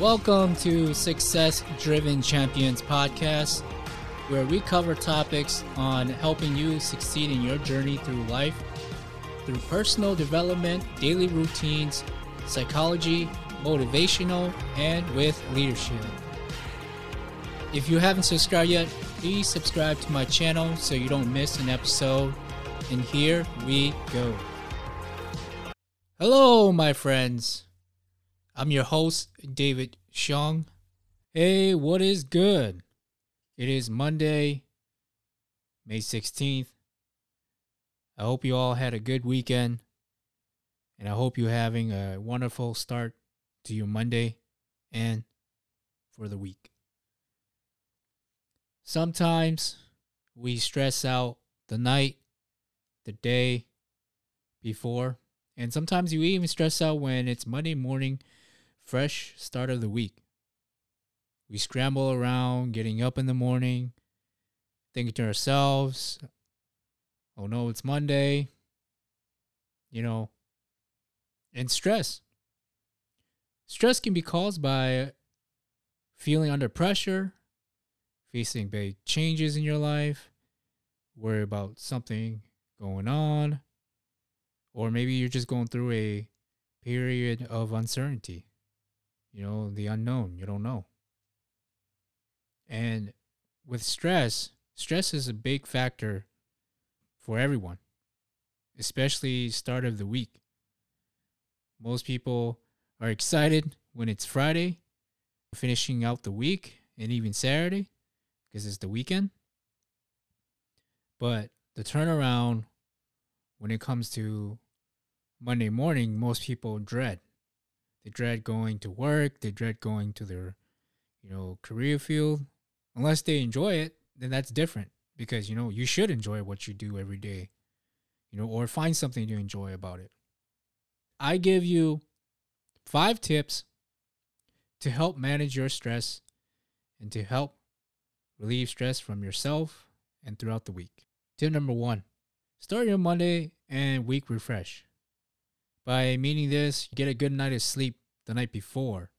Welcome to Success Driven Champions Podcast, where we cover topics on helping you succeed in your journey through life through personal development, daily routines, psychology, motivational, and with leadership. If you haven't subscribed yet, please subscribe to my channel so you don't miss an episode. And here we go. Hello, my friends. I'm your host, David Xiong. Hey, what is good? It is Monday, May 16th. I hope you all had a good weekend, and I hope you're having a wonderful start to your Monday and for the week. Sometimes we stress out the night, the day before, and sometimes you even stress out when it's Monday morning fresh start of the week. We scramble around, getting up in the morning, thinking to ourselves, oh no, it's Monday, you know, and stress. Stress can be caused by feeling under pressure, facing big changes in your life, worry about something going on, or maybe you're just going through a period of uncertainty you know, the unknown. You don't know. And with stress, stress is a big factor for everyone, especially start of the week. Most people are excited when it's Friday, finishing out the week, and even Saturday because it's the weekend. But the turnaround when it comes to Monday morning, most people dread. They dread going to work. They dread going to their, you know, career field. Unless they enjoy it, then that's different because you know you should enjoy what you do every day, you know, or find something to enjoy about it. I give you five tips to help manage your stress and to help relieve stress from yourself and throughout the week. Tip number one start your Monday and week refresh. By meaning this, you get a good night of sleep the night before.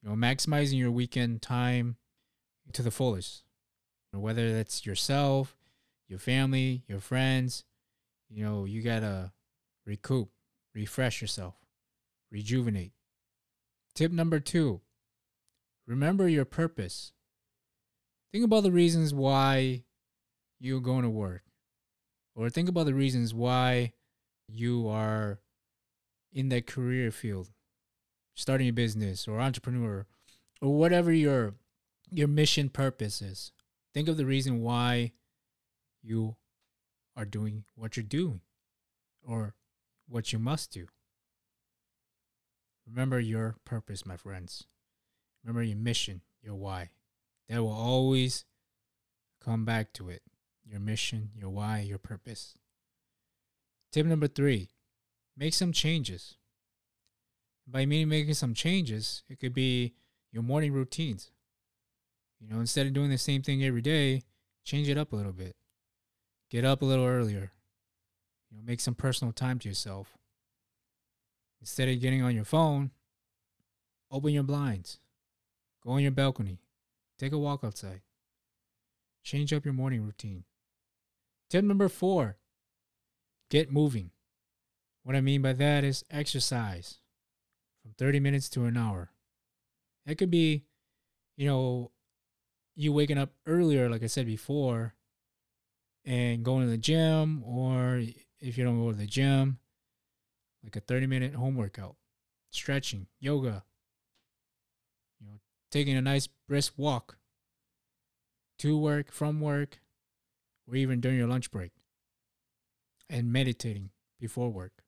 You know, maximizing your weekend time to the fullest. You know, whether that's yourself, your family, your friends, you know, you gotta recoup, refresh yourself, rejuvenate. Tip number two remember your purpose. Think about the reasons why you're going to work, or think about the reasons why you are in that career field, starting a business or entrepreneur, or whatever your your mission purpose is. Think of the reason why you are doing what you're doing or what you must do. Remember your purpose, my friends. Remember your mission, your why. That will always come back to it. Your mission, your why, your purpose. Tip number three make some changes. By meaning making some changes, it could be your morning routines. You know, instead of doing the same thing every day, change it up a little bit. Get up a little earlier. You know, make some personal time to yourself. Instead of getting on your phone, open your blinds. Go on your balcony. Take a walk outside. Change up your morning routine. Tip number four get moving. What I mean by that is exercise from 30 minutes to an hour. It could be, you know, you waking up earlier, like I said before, and going to the gym, or if you don't go to the gym, like a 30 minute home workout, stretching, yoga, you know, taking a nice brisk walk to work, from work, or even during your lunch break, and meditating before work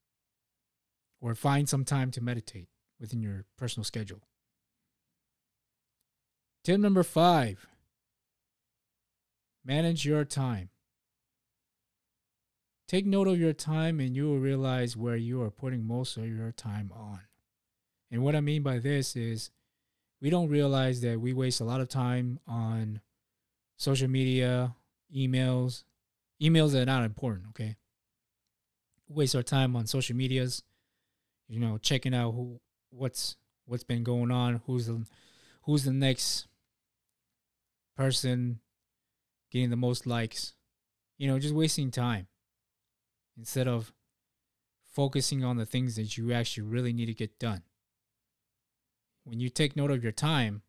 or find some time to meditate within your personal schedule. Tip number five manage your time. Take note of your time and you will realize where you are putting most of your time on. And what I mean by this is we don't realize that we waste a lot of time on social media, emails, emails that are not important, okay? Waste our time on social medias, you know, checking out who what's what's been going on, who's the who's the next person getting the most likes. You know, just wasting time instead of focusing on the things that you actually really need to get done. When you take note of your time,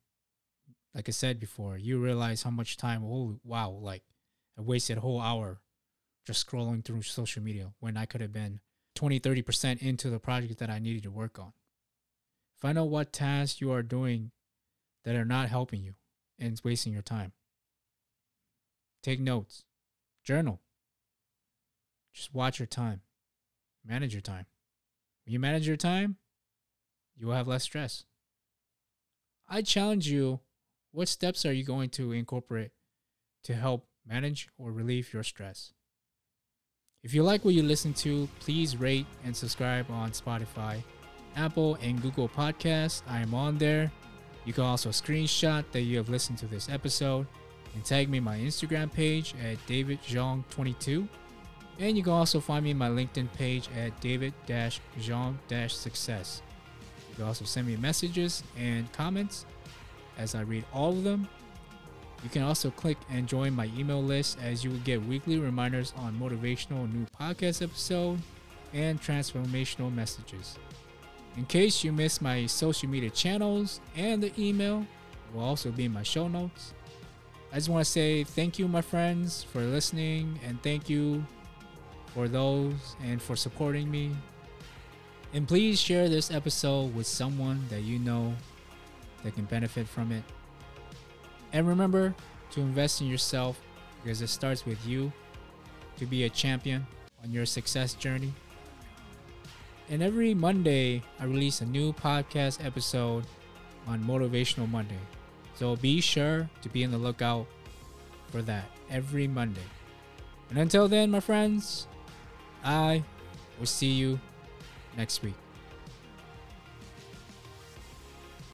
like I said before, you realize how much time, oh wow, like I wasted a whole hour just scrolling through social media when I could have been 20, 30% into the project that I needed to work on. Find out what tasks you are doing that are not helping you and it's wasting your time. Take notes, journal. Just watch your time, manage your time. When you manage your time, you will have less stress. I challenge you what steps are you going to incorporate to help manage or relieve your stress? If you like what you listen to, please rate and subscribe on Spotify, Apple, and Google Podcasts. I am on there. You can also screenshot that you have listened to this episode and tag me my Instagram page at davidxiong22. And you can also find me my LinkedIn page at david-xiong-success. You can also send me messages and comments as I read all of them. You can also click and join my email list as you will get weekly reminders on motivational new podcast episode and transformational messages. In case you missed my social media channels and the email, will also be in my show notes. I just want to say thank you, my friends, for listening, and thank you for those and for supporting me. And please share this episode with someone that you know that can benefit from it. And remember to invest in yourself because it starts with you to be a champion on your success journey. And every Monday, I release a new podcast episode on Motivational Monday. So be sure to be on the lookout for that every Monday. And until then, my friends, I will see you next week.